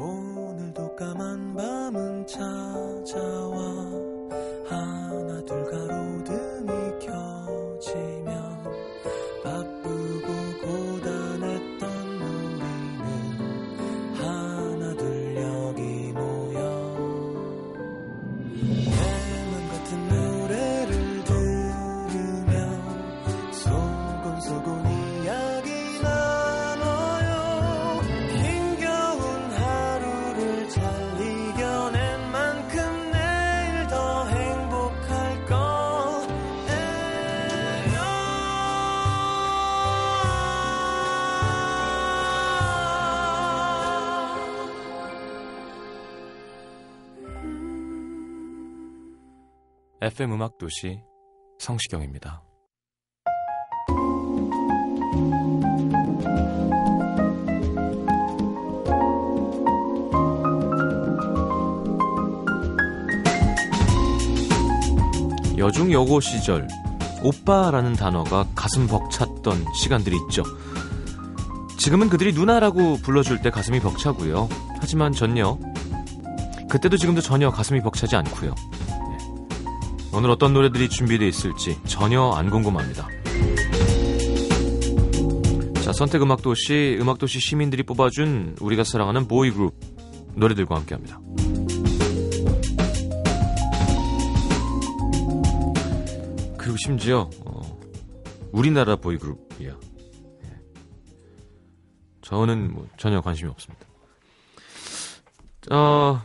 오늘도 까만 밤은 찾아와 FM 음악 도시 성시경입니다. 여중 여고 시절 오빠라는 단어가 가슴 벅찼던 시간들이 있죠. 지금은 그들이 누나라고 불러줄 때 가슴이 벅차고요. 하지만 전요. 그때도 지금도 전혀 가슴이 벅차지 않고요. 오늘 어떤 노래들이 준비되어 있을지 전혀 안 궁금합니다. 자, 선택 음악 도시, 음악 도시 시민들이 뽑아준 우리가 사랑하는 보이 그룹 노래들과 함께 합니다. 그리고 심지어, 어, 우리나라 보이 그룹이야. 예. 저는 뭐 전혀 관심이 없습니다. 어,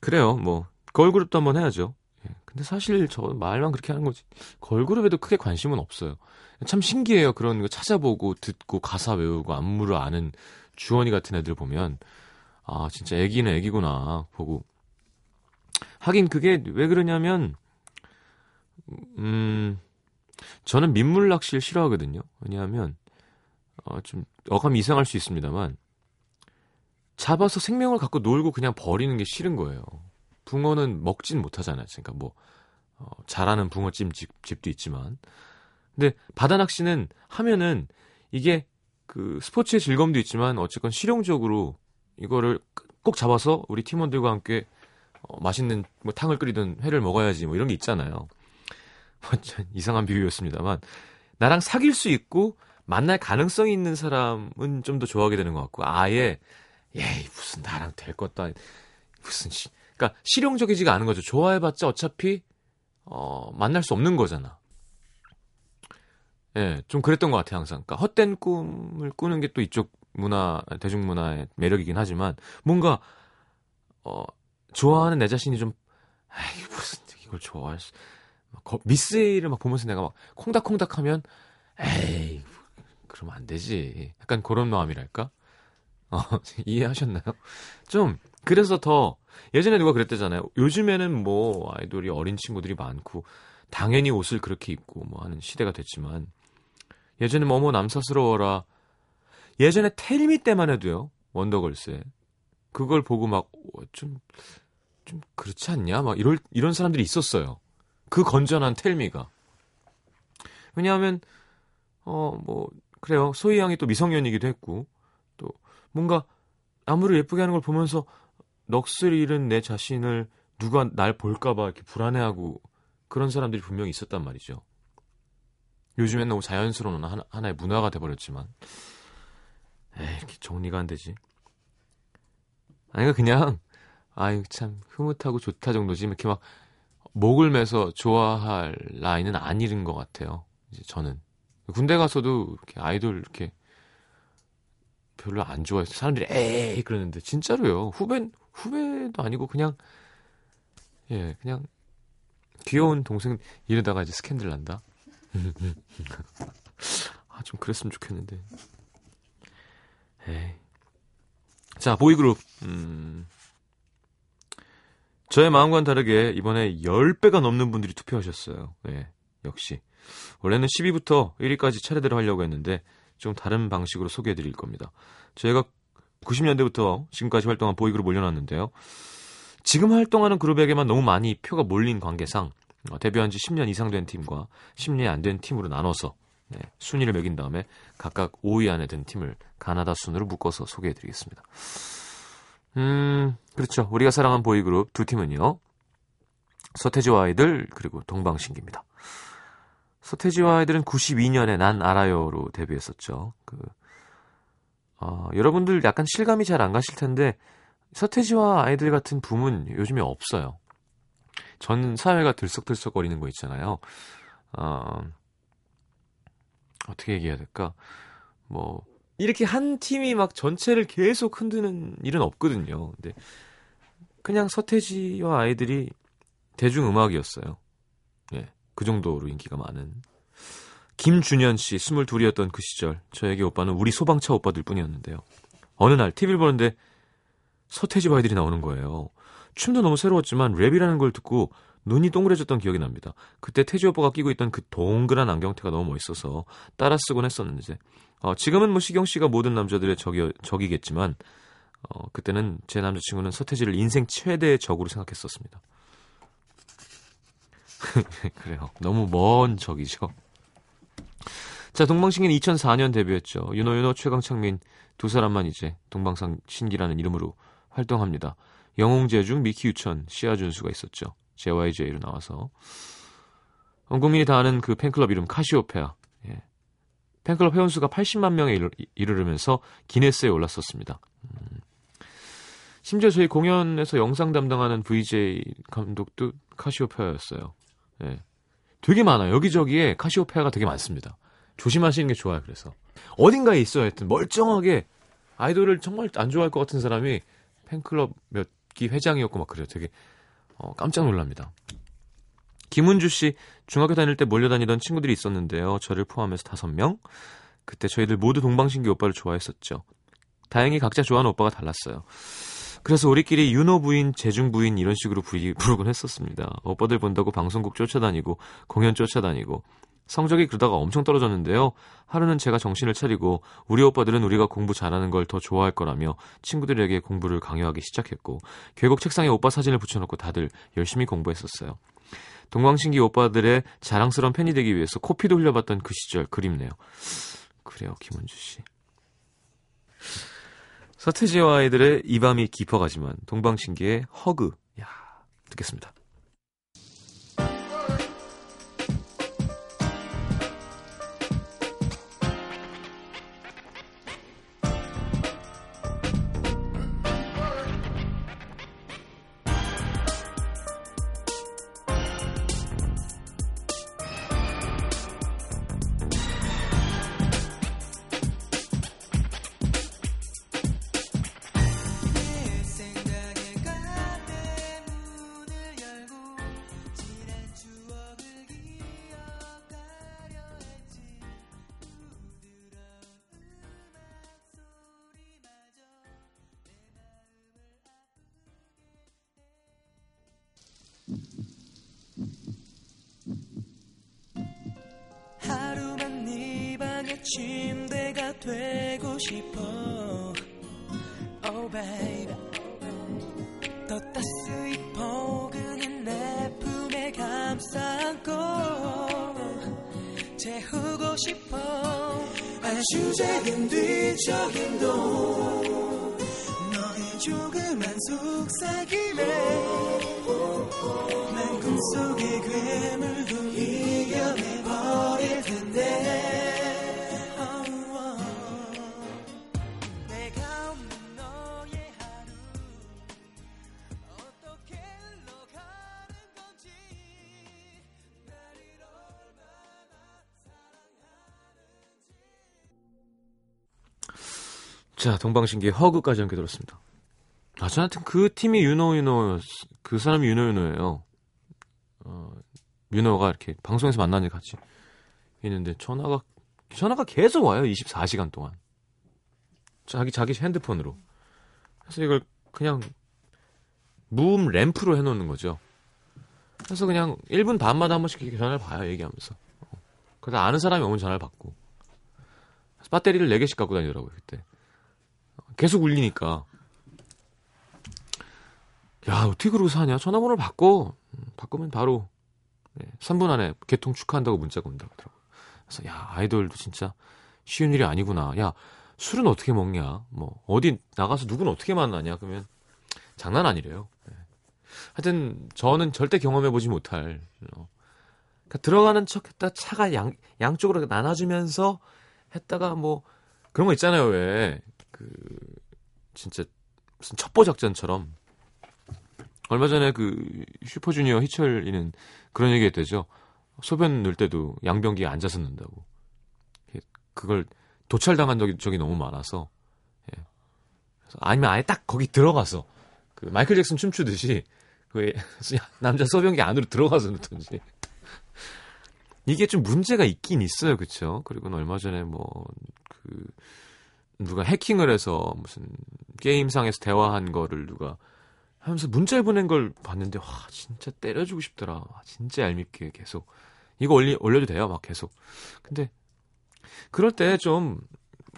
그래요. 뭐, 걸그룹도 한번 해야죠. 예. 근데 사실 저 말만 그렇게 하는 거지. 걸그룹에도 크게 관심은 없어요. 참 신기해요. 그런 거 찾아보고 듣고 가사 외우고 안무를 아는 주원이 같은 애들 보면 아 진짜 애기는 애기구나 보고 하긴 그게 왜 그러냐면 음 저는 민물 낚시를 싫어하거든요. 왜냐하면 어, 좀 어감이 이상할 수 있습니다만 잡아서 생명을 갖고 놀고 그냥 버리는 게 싫은 거예요. 붕어는 먹진 못하잖아요. 그러니까 뭐 어, 잘하는 붕어찜 집, 집도 있지만 근데 바다 낚시는 하면은 이게 그 스포츠의 즐거움도 있지만 어쨌건 실용적으로 이거를 꼭 잡아서 우리 팀원들과 함께 어, 맛있는 뭐 탕을 끓이든 회를 먹어야지 뭐 이런 게 있잖아요. 완전 이상한 비유였습니다만 나랑 사귈 수 있고 만날 가능성이 있는 사람은 좀 더 좋아하게 되는 것 같고 아예 예이 무슨 나랑 될 것도 아니 무슨 시, 그러니까 실용적이지가 않은 거죠. 좋아해봤자 어차피 어, 만날 수 없는 거잖아. 예, 좀 그랬던 것 같아요, 항상. 그러니까 헛된 꿈을 꾸는 게 또 이쪽 문화, 대중문화의 매력이긴 하지만, 뭔가, 어, 좋아하는 내 자신이 좀, 아이, 무슨, 이걸 좋아할 수, 막, 미스에이를 막 보면서 내가 막 콩닥콩닥 하면, 에이, 그러면 안 되지. 약간 그런 마음이랄까? 어, 이해하셨나요? 좀, 그래서 더, 예전에 누가 그랬대잖아요. 요즘에는 뭐, 아이돌이 어린 친구들이 많고, 당연히 옷을 그렇게 입고 뭐 하는 시대가 됐지만, 예전에 뭐뭐 남사스러워라. 예전에 텔미 때만 해도요. 원더걸스에. 그걸 보고 막, 좀, 좀 그렇지 않냐? 막 이럴, 이런 사람들이 있었어요. 그 건전한 텔미가. 왜냐하면, 어, 뭐, 그래요. 소희 양이 또 미성년이기도 했고, 또, 뭔가, 안무를 예쁘게 하는 걸 보면서, 넋을 잃은 내 자신을 누가 날 볼까봐 이렇게 불안해하고, 그런 사람들이 분명히 있었단 말이죠. 요즘엔 너무 자연스러운 하나, 하나 의 문화가 돼버렸지만. 에이 이렇게 정리가 안 되지. 아니 그냥 아유 참 흐뭇하고 좋다 정도지. 이렇게 막 목을 매서 좋아할 나이는 아니는 것 같아요. 이제 저는. 군대 가서도 이렇게 아이돌 이렇게 별로 안 좋아해서 사람들이 에이 그러는데. 진짜로요. 후배 후배도 아니고 그냥 예 그냥 귀여운 동생 이러다가 이제 스캔들 난다 아, 좀 그랬으면 좋겠는데. 에이. 자, 보이그룹. 음. 저의 마음과는 다르게 이번에 10배가 넘는 분들이 투표하셨어요. 네, 역시. 원래는 10위부터 1위까지 차례대로 하려고 했는데 좀 다른 방식으로 소개해 드릴 겁니다. 저희가 90년대부터 지금까지 활동한 보이그룹 올려놨는데요. 지금 활동하는 그룹에게만 너무 많이 표가 몰린 관계상 어, 데뷔한 지 10년 이상 된 팀과 10년이 안 된 팀으로 나눠서 네, 순위를 매긴 다음에 각각 5위 안에 든 팀을 가나다 순으로 묶어서 소개해드리겠습니다. 음, 그렇죠. 우리가 사랑한 보이그룹 두 팀은요. 서태지와 아이들 그리고 동방신기입니다. 서태지와 아이들은 92년에 난 알아요로 데뷔했었죠. 그 어, 여러분들 약간 실감이 잘 안 가실 텐데 서태지와 아이들 같은 붐은 요즘에 없어요. 전 사회가 들썩들썩거리는 거 있잖아요. 어, 어떻게 얘기해야 될까? 뭐 이렇게 한 팀이 막 전체를 계속 흔드는 일은 없거든요. 근데 그냥 서태지와 아이들이 대중음악이었어요. 예. 그 정도로 인기가 많은. 김준현 씨, 22이었던 그 시절, 저에게 오빠는 우리 소방차 오빠들 뿐이었는데요. 어느 날 TV를 보는데 서태지와 아이들이 나오는 거예요. 춤도 너무 새로웠지만 랩이라는 걸 듣고 눈이 동그래졌던 기억이 납니다. 그때 태지 오빠가 끼고 있던 그 동그란 안경테가 너무 멋있어서 따라 쓰곤 했었는데 어, 지금은 뭐 시경 씨가 모든 남자들의 적이, 적이겠지만 어, 그때는 제 남자친구는 서태지를 인생 최대의 적으로 생각했었습니다. 그래요. 너무 먼 적이죠. 자, 동방신기는 2004년 데뷔했죠. 윤호윤호, 최강창민 두 사람만 이제 동방신기라는 이름으로 활동합니다. 영웅재중, 미키유천, 시아준수가 있었죠. JYJ로 나와서 온 국민이 다 아는 그 팬클럽 이름 카시오페아 예. 팬클럽 회원수가 80만 명에 이르 르면서 기네스에 올랐었습니다. 음. 심지어 저희 공연에서 영상 담당하는 VJ 감독도 카시오페아였어요. 예. 되게 많아요. 여기저기에 카시오페아가 되게 많습니다. 조심하시는 게 좋아요. 그래서 어딘가에 있어야 했든 멀쩡하게 아이돌을 정말 안 좋아할 것 같은 사람이 팬클럽 몇 기 회장이었고 막 그래요. 되게 어, 깜짝 놀랍니다. 김은주 씨 중학교 다닐 때 몰려다니던 친구들이 있었는데요. 저를 포함해서 다섯 명. 그때 저희들 모두 동방신기 오빠를 좋아했었죠. 다행히 각자 좋아하는 오빠가 달랐어요. 그래서 우리끼리 윤호 부인, 재중 부인 이런 식으로 부르, 부르곤 했었습니다. 오빠들 본다고 방송국 쫓아다니고 공연 쫓아다니고 성적이 그러다가 엄청 떨어졌는데요. 하루는 제가 정신을 차리고 우리 오빠들은 우리가 공부 잘하는 걸 더 좋아할 거라며 친구들에게 공부를 강요하기 시작했고 결국 책상에 오빠 사진을 붙여놓고 다들 열심히 공부했었어요. 동광신기 오빠들의 자랑스러운 팬이 되기 위해서 코피도 흘려봤던 그 시절 그립네요. 그래요, 김은주 씨. 서태지와 아이들의 이 밤이 깊어가지만 동방신기의 허그. 야, 듣겠습니다. 침대가 되고 싶어. Oh baby. 더 따스히 포근한 내 품에 감싸고 재우고 싶어. 아주 작은 뒤척임도 너의 조그만 속삭임에 난 꿈속의 괴물도 이겨내버릴 텐데 자, 동방신기 허그까지 함께 들었습니다. 아, 저한테 그 팀이 윤호 윤호 그 사람이 윤호 윤호예요. 어, 윤호가 이렇게 방송에서 만나는 같이 있는데 전화가 전화가 계속 와요. 24시간 동안. 자기 자기 핸드폰으로. 그래서 이걸 그냥 무음 램프로 해놓는 거죠. 그래서 그냥 1분 반마다 한 번씩 전화를 봐요. 얘기하면서. 어. 그래서 아는 사람이 오면 전화를 받고. 배터리를 4개씩 갖고 다니더라고요. 그때. 계속 울리니까. 야, 어떻게 그러고 사냐? 전화번호를 바꿔. 음, 바꾸면 바로 네, 3분 안에 개통 축하한다고 문자가 온다고 하더라고요. 그래서 야, 아이돌도 진짜 쉬운 일이 아니구나. 야, 술은 어떻게 먹냐? 뭐 어디 나가서 누구는 어떻게 만나냐? 그러면 장난 아니래요. 네. 하여튼 저는 절대 경험해 보지 못할 어. 그러니까 들어가는 척했다 차가 양 양쪽으로 나눠주면서 했다가 뭐 그런 거 있잖아요 왜 그 진짜 무슨 첩보 작전처럼 얼마 전에 그 슈퍼주니어 희철이는 그런 얘기 했대죠. 소변 넣을 때도 양변기에 앉아서 넣는다고. 그걸 도찰당한 적이, 적이 너무 많아서. 예. 아니면 아예 딱 거기 들어가서 그 마이클 잭슨 춤추듯이 그 남자 소변기 안으로 들어가서 넣던지. 이게 좀 문제가 있긴 있어요, 그쵸? 그리고 얼마 전에 뭐, 그, 누가 해킹을 해서 무슨 게임상에서 대화한 거를 누가 하면서 문자를 보낸 걸 봤는데 와 진짜 때려주고 싶더라. 와, 진짜 얄밉게 계속 이거 올리, 올려도 돼요. 막 계속. 근데 그럴 때 좀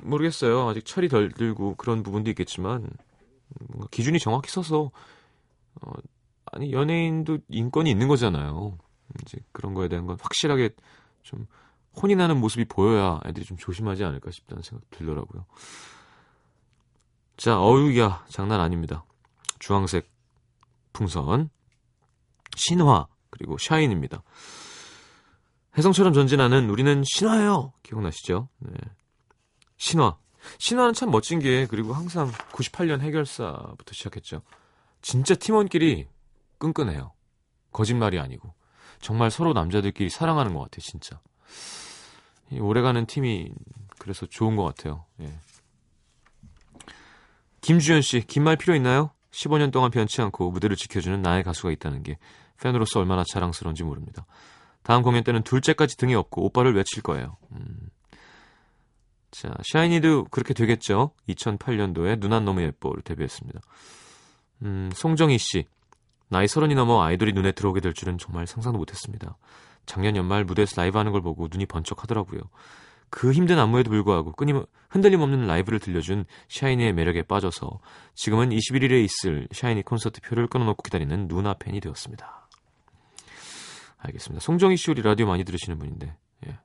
모르겠어요. 아직 철이 덜 들고 그런 부분도 있겠지만 뭔가 기준이 정확히 서서 어, 아니 연예인도 인권이 있는 거잖아요. 이제 그런 거에 대한 건 확실하게 좀 혼이 나는 모습이 보여야 애들이 좀 조심하지 않을까 싶다는 생각 들더라고요. 자, 어유야 장난 아닙니다. 주황색 풍선, 신화, 그리고 샤인입니다. 혜성처럼 전진하는 우리는 신화예요. 기억나시죠? 네. 신화. 신화는 참 멋진 게 그리고 항상 98년 해결사부터 시작했죠. 진짜 팀원끼리 끈끈해요. 거짓말이 아니고 정말 서로 남자들끼리 사랑하는 것 같아요. 진짜. 오래가는 팀이 그래서 좋은 것 같아요. 예. 김주현 씨, 긴 말 필요 있나요? 15년 동안 변치 않고 무대를 지켜주는 나의 가수가 있다는 게 팬으로서 얼마나 자랑스러운지 모릅니다. 다음 공연 때는 둘째까지 등에 업고 오빠를 외칠 거예요. 음. 자, 샤이니도 그렇게 되겠죠. 2008년도에 누난 너무 예뻐로 데뷔했습니다. 음, 송정희 씨. 나이 서른이 넘어 아이돌이 눈에 들어오게 될 줄은 정말 상상도 못했습니다. 작년 연말 무대에서 라이브 하는 걸 보고 눈이 번쩍 하더라고요. 그 힘든 안무에도 불구하고 끊임 흔들림 없는 라이브를 들려준 샤이니의 매력에 빠져서 지금은 21일에 있을 샤이니 콘서트 표를 끊어놓고 기다리는 누나 팬이 되었습니다. 알겠습니다. 송정희 씨 우리 라디오 많이 들으시는 분인데. 예.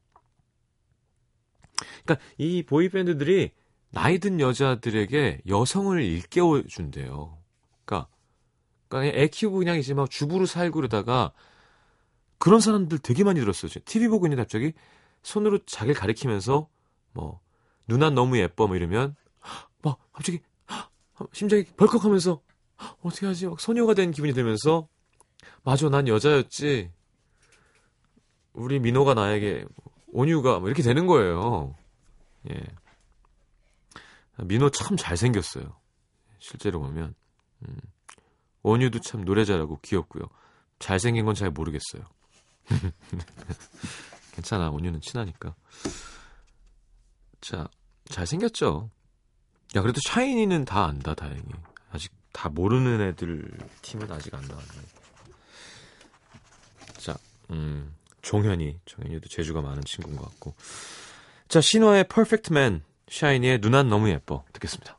그러니까 이 보이 밴드들이 나이 든 여자들에게 여성을 일깨워 준대요. 그러니까, 그러니까 애 키우고 그냥 이제 막 주부로 살고 그러다가 그런 사람들 되게 많이 들었어요. TV 보고 있는데 갑자기 손으로 자기를 가리키면서 뭐 누나 너무 예뻐 뭐 이러면 막 갑자기 심장이 벌컥하면서 어떻게 하지? 막 소녀가 된 기분이 들면서 맞아 난 여자였지. 우리 민호가 나에게 온유가 뭐 이렇게 되는 거예요. 예. 민호 참 잘생겼어요. 실제로 보면. 음. 온유도 참 노래 잘하고 귀엽고요. 잘생긴 건 잘 모르겠어요. 괜찮아. 온유는 친하니까. 자, 잘생겼죠? 야, 그래도 샤이니는 다 안다, 다행히. 아직 다 모르는 애들 팀은 아직 안 나왔네. 자, 음, 종현이. 종현이도 재주가 많은 친구인 것 같고. 자, 신화의 Man, 샤이니의 누난 너무 예뻐. 듣겠습니다.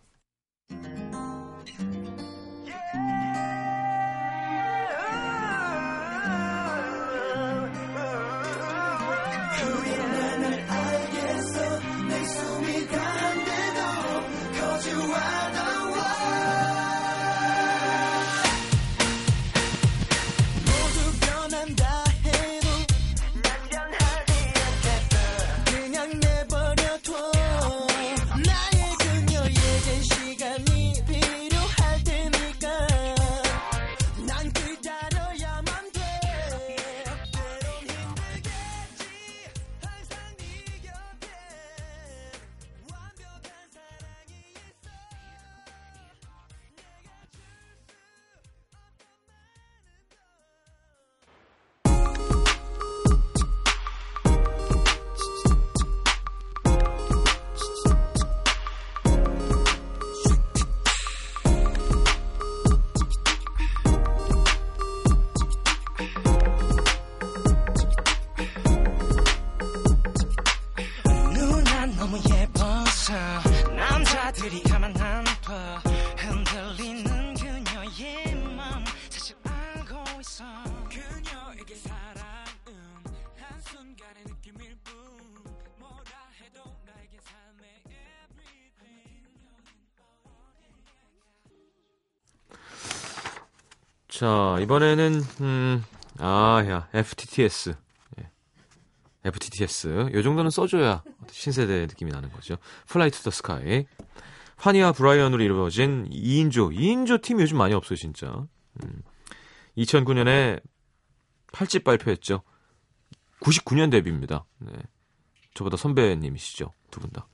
자, 이번에는, 음, 아, 야, FTTS. 예. FTTS. 요 정도는 써줘야 신세대 느낌이 나는 거죠. 플라이 투 더 스카이. 환희와 브라이언으로 이루어진 2인조. 2인조 팀이 요즘 많이 없어요, 진짜. 음. 2009년에 8집 발표했죠. 99년 데뷔입니다. 네. 저보다 선배님이시죠. 두 분 다.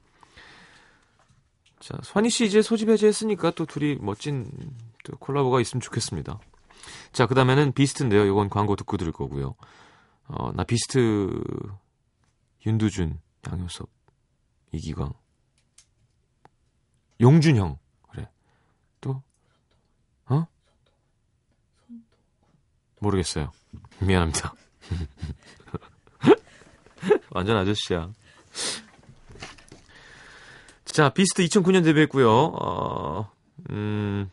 자, 환희 씨 이제 소집 해제했으니까 또 둘이 멋진 또 콜라보가 있으면 좋겠습니다. 자, 그 다음에는 비스트인데요. 이건 광고 듣고 들을 거고요. 어, 나 비스트 윤두준, 양효섭, 이기광, 용준형, 그래. 또, 어? 모르겠어요. 미안합니다. 완전 아저씨야. 자, 비스트 2009년 데뷔했고요. 어, 음,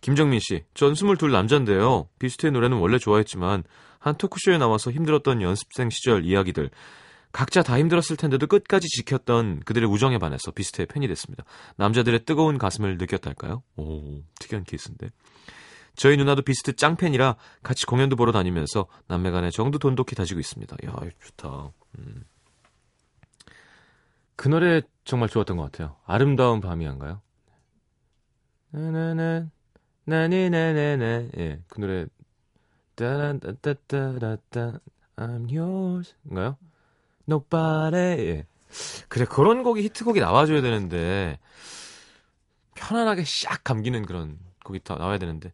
김정민 씨, 전 22 남잔데요. 비스트의 노래는 원래 좋아했지만 한 토크쇼에 나와서 힘들었던 연습생 시절 이야기들 각자 다 힘들었을 텐데도 끝까지 지켰던 그들의 우정에 반해서 비스트의 팬이 됐습니다. 남자들의 뜨거운 가슴을 느꼈달까요? 오, 특이한 케이스인데. 저희 누나도 비스트 짱팬이라 같이 공연도 보러 다니면서 남매 간의 정도 돈독히 다지고 있습니다. 야, 좋다. 음. 그 노래 정말 좋았던 것 같아요. 아름다운 밤이한가요? 나나나 나니나나나 예, 그 노래 따라따따따따 I'm yours.인가요? Nobody. 예. 그래 그런 곡이 히트곡이 나와줘야 되는데 편안하게 샥 감기는 그런 곡이 다 나와야 되는데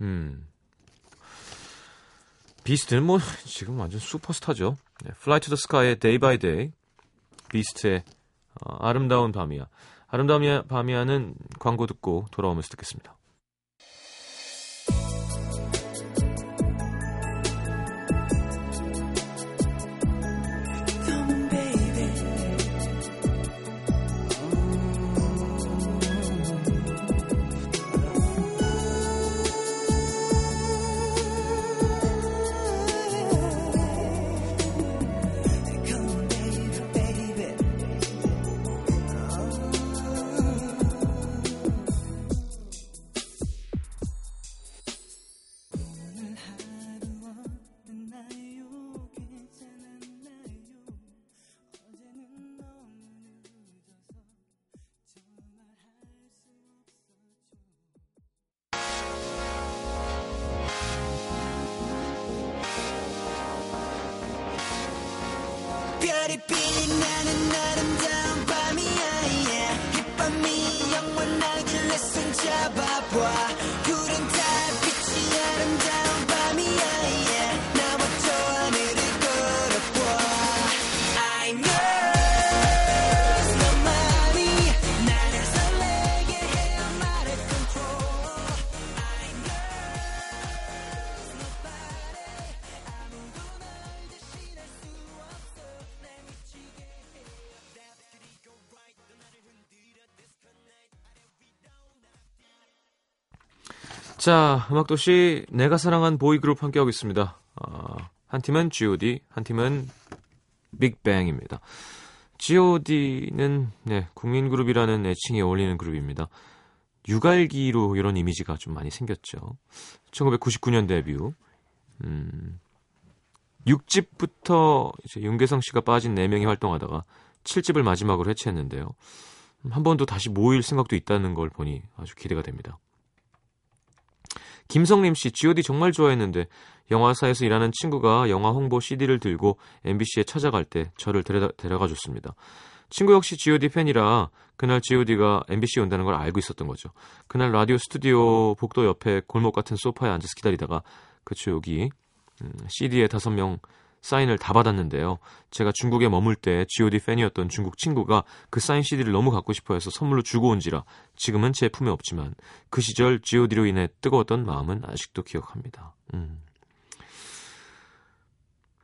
음 비스트는 뭐 지금 완전 슈퍼스타죠. 네, Fly to the Sky의 Day by Day, 비스트의 어, 아름다운 밤이야. 아름다운 밤이야는 광고 듣고 돌아오면서 듣겠습니다. 별 자, 음악도시 내가 사랑한 보이그룹 함께하고 있습니다. 어, 한 팀은 G.O.D, 한 팀은 빅뱅입니다. G.O.D는 네, 국민그룹이라는 애칭이 어울리는 그룹입니다. 유갈기로 이런 이미지가 좀 많이 생겼죠. 1999년 데뷔. 음, 6집부터 이제 윤계성 씨가 빠진 4명이 활동하다가 7집을 마지막으로 해체했는데요. 한 번도 다시 모일 생각도 있다는 걸 보니 아주 기대가 됩니다. 김성림 씨, G.O.D 정말 좋아했는데 영화사에서 일하는 친구가 영화 홍보 CD를 들고 MBC에 찾아갈 때 저를 데려다, 데려가 줬습니다. 친구 역시 G.O.D 팬이라 그날 G.O.D가 MBC 에 온다는 걸 알고 있었던 거죠. 그날 라디오 스튜디오 복도 옆에 골목 같은 소파에 앉아서 기다리다가 그쵸 여기 음, CD에 다섯 명 사인을 다 받았는데요. 제가 중국에 머물 때 G.O.D 팬이었던 중국 친구가 그 사인 CD를 너무 갖고 싶어 해서 선물로 주고 온지라 지금은 제 품에 없지만 그 시절 G.O.D로 인해 뜨거웠던 마음은 아직도 기억합니다. 음.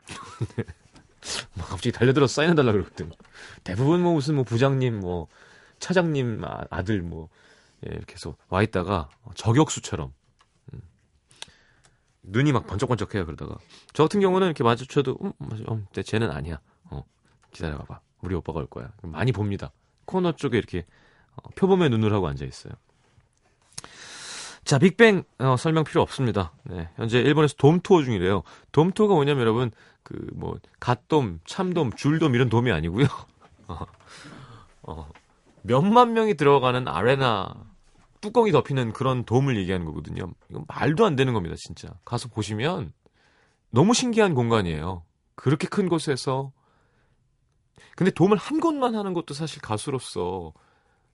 막 갑자기 달려들어서 사인해달라 그러거든. 대부분 뭐 무슨 뭐 부장님 뭐 차장님 아- 아들 뭐 예, 이렇게 해서 와 있다가 저격수처럼 음. 눈이 막 번쩍번쩍해요 그러다가 저 같은 경우는 이렇게 마주쳐도 음, 음, 근데 쟤는 아니야. 어, 기다려봐봐. 우리 오빠가 올 거야. 많이 봅니다. 코너 쪽에 이렇게 어, 표범의 눈을 하고 앉아 있어요. 자, 빅뱅 어, 설명 필요 없습니다. 네, 현재 일본에서 돔 투어 중이래요. 돔 투어가 뭐냐면 여러분 그 뭐 갓돔, 참돔, 줄돔 이런 돔이 아니고요. 어, 어, 몇만 명이 들어가는 아레나 뚜껑이 덮이는 그런 돔을 얘기하는 거거든요. 이건 말도 안 되는 겁니다, 진짜. 가서 보시면 너무 신기한 공간이에요. 그렇게 큰 곳에서 근데 돔을 한 곳만 하는 것도 사실 가수로서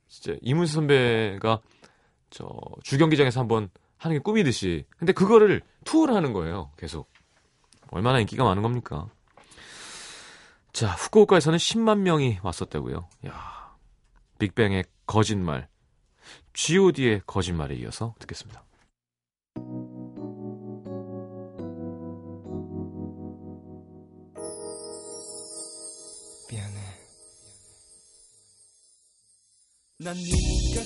진짜 이문세 선배가 저 주경기장에서 한번 하는 게 꿈이듯이. 근데 그거를 투어를 하는 거예요. 계속. 얼마나 인기가 많은 겁니까? 자, 후쿠오카에서는 10만 명이 왔었다고요. 야. 빅뱅의 거짓말. G.O.D의 거짓말에 이어서 듣겠습니다. 미안해. 난 네가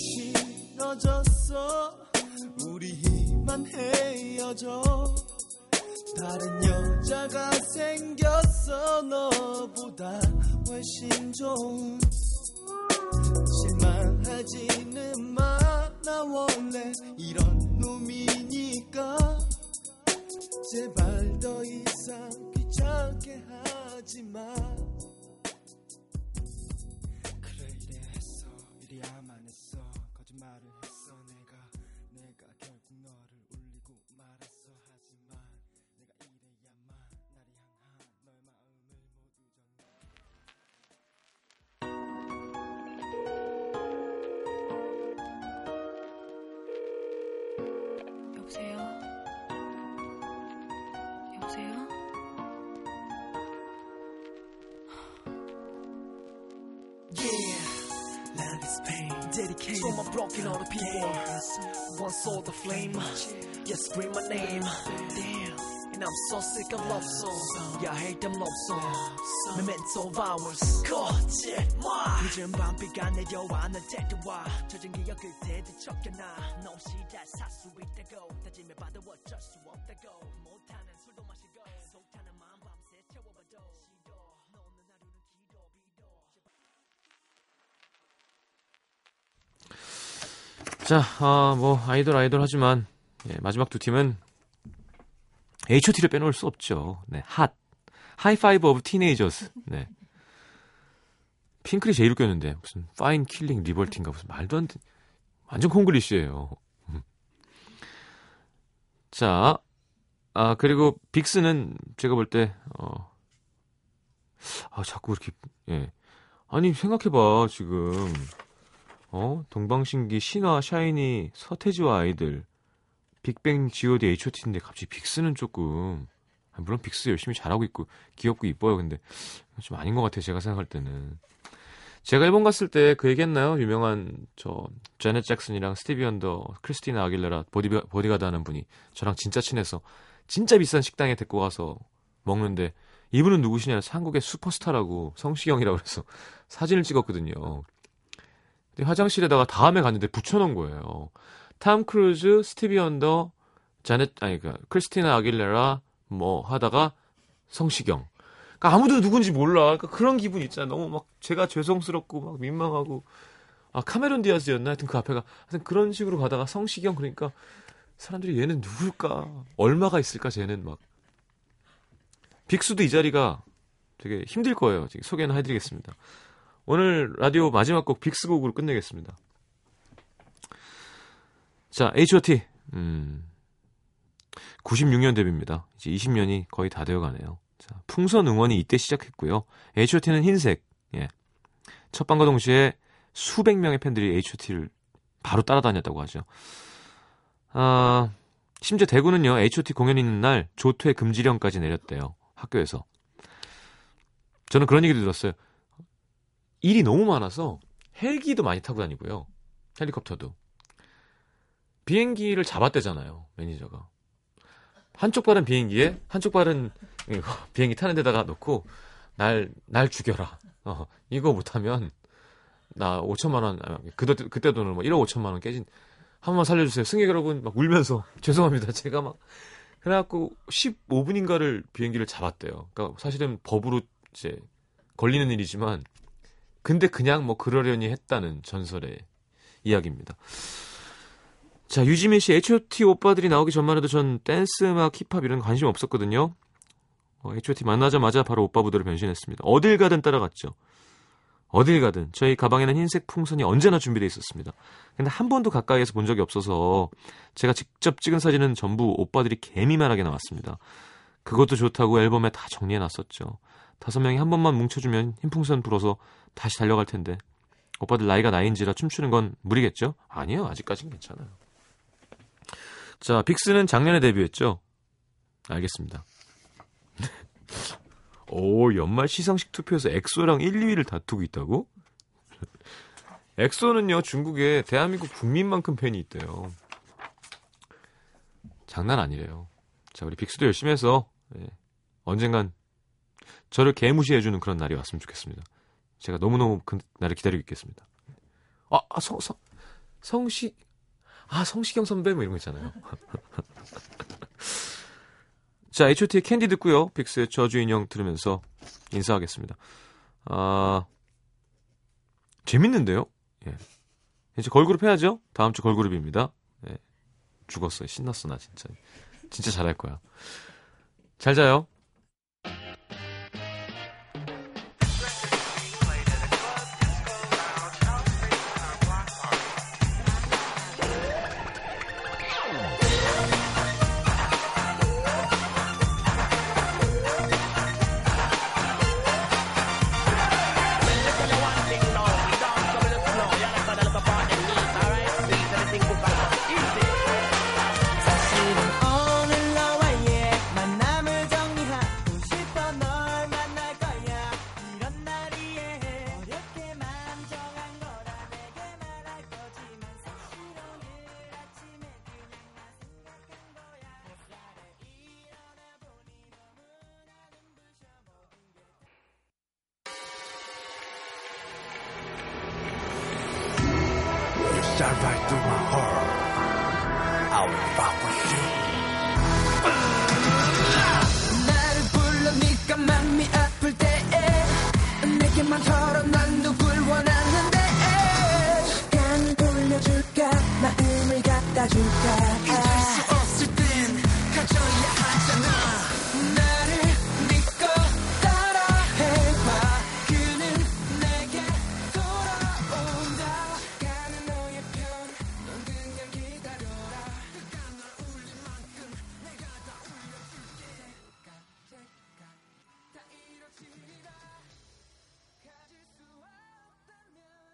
싫어졌어. 우리만 헤어져. 다른 여자가 생겼어. 너보다 훨씬 좋은. 실망하지는 마 나 원래? 이런 놈이니까. 제발 더 이상 귀찮게 하지 마 여보세요? Yeah, love is pain. Dedicated for my broken hearted people. One saw the flame. Yes, scream my name. Damn. And I'm so sick of love songs. Yeah, I hate them love songs. Memento hours. 거짓말. 늦은 밤비가 내려와 날 데려와. 젖은 기억 그때 뒤척여놔. 너 없이 잘 살 수 있다고. 다짐해 봐도 어쩔 수 없다고. 자, 아, 뭐 아이돌 아이돌 하지만 예, 마지막 두 팀은 H.O.T를 빼놓을 수 없죠. 네, hot, High-five of Teenagers. 네. 핑클이 제일 웃겼는데 무슨 Fine Killing Liberty인가 무슨 말도 안 돼. 완전 콩글리시예요. 음. 자, 아 그리고 빅스는 제가 볼 때 어, 아 자꾸 이렇게 예, 아니 생각해봐 지금 어? 동방신기 신화 샤이니 서태지와 아이들 빅뱅 G.O.D H.O.T인데 갑자기 빅스는 조금. 아, 물론 빅스 열심히 잘하고 있고 귀엽고 이뻐요 근데. 좀 아닌 것 같아요 제가 생각할 때는. 제가 일본 갔을 때 그 얘기했나요? 유명한 저 자넷 잭슨이랑 스티비 원더 크리스티나 아길레라 보디 보디가드 하는 분이 저랑 진짜 친해서 진짜 비싼 식당에 데리고 가서 먹는데 이분은 누구시냐 한국의 슈퍼스타라고 성시경이라고 그래서 사진을 찍었거든요 화장실에다가 다음에 갔는데 붙여놓은 거예요. 탐 크루즈, 스티비 원더, 자넷 아니 그 크리스티나 아길레라 뭐 하다가 성시경. 그러니까 아무도 누군지 몰라. 그러니까 그런 기분 있잖아. 너무 막 제가 죄송스럽고 막 민망하고 아 카메론 디아즈였나 하여튼 그 앞에가 하여튼 그런 식으로 가다가 성시경 그러니까 사람들이 얘는 누굴까? 얼마가 있을까? 쟤는 막 빅수도 이 자리가 되게 힘들 거예요. 지금 소개는 해드리겠습니다. 오늘 라디오 마지막 곡 빅스 곡으로 끝내겠습니다. 자, H.O.T. 음. 96년 데뷔입니다. 이제 20년이 거의 다 되어 가네요. 자, 풍선 응원이 이때 시작했고요. H.O.T는 흰색. 예. 첫 방과 동시에 수백 명의 팬들이 H.O.T를 바로 따라다녔다고 하죠. 아, 심지어 대구는요. H.O.T 공연 있는 날 조퇴 금지령까지 내렸대요. 학교에서. 저는 그런 얘기도 들었어요. 일이 너무 많아서 헬기도 많이 타고 다니고요. 헬리콥터도. 비행기를 잡았대잖아요. 매니저가. 한쪽 발은 비행기에 한쪽 발은 비행기 타는 데다가 놓고 날 날 죽여라. 어, 이거 못하면 나 5천만 원 그때 그때 돈을 뭐 1억 5천만 원 깨진 한 번만 살려주세요. 승객 여러분 막 울면서 죄송합니다. 제가 막 그래갖고 15분인가를 비행기를 잡았대요. 그러니까 사실은 법으로 이제 걸리는 일이지만 근데 그냥 뭐 그러려니 했다는 전설의 이야기입니다. 자, 유지민 씨, H.O.T 오빠들이 나오기 전만 해도 전 댄스 음악, 힙합 이런 거 관심 없었거든요. 어, H.O.T 만나자마자 바로 오빠 부대로 변신했습니다. 어딜 가든 따라갔죠. 어딜 가든 저희 가방에는 흰색 풍선이 언제나 준비되어 있었습니다. 근데 한 번도 가까이에서 본 적이 없어서 제가 직접 찍은 사진은 전부 오빠들이 개미만하게 나왔습니다. 그것도 좋다고 앨범에 다 정리해 놨었죠. 다섯 명이 한 번만 뭉쳐주면 흰 풍선 불어서 다시 달려갈 텐데 오빠들 나이가 나이인지라 춤추는 건 무리겠죠? 아니요 아직까진 괜찮아요. 자 빅스는 작년에 데뷔했죠. 알겠습니다. 오, 연말 시상식 투표에서 엑소랑 1, 2위를 다투고 있다고? 엑소는요, 중국에 대한민국 국민만큼 팬이 있대요. 장난 아니래요. 자, 우리 빅스도 열심히 해서, 예, 언젠간 저를 개무시해주는 그런 날이 왔으면 좋겠습니다. 제가 너무너무 그 날을 기다리고 있겠습니다. 아, 아 성, 성, 성식, 아, 성시경 선배 뭐 이런 거 있잖아요. 자, H.O.T의 캔디 듣고요. 빅스의 저주 인형 들으면서 인사하겠습니다. 아, 재밌는데요? 예. 이제 걸그룹 해야죠? 다음 주 걸그룹입니다. 예. 죽었어요. 신났어, 나 진짜. 진짜 잘할 거야. 잘 자요. shot right through my heart. I will rock with you. 나를 불러 네가 맘이 아플 때 내게만 털어 난 누굴 원하는데 시간 돌려줄까 마음을 갖다 줄까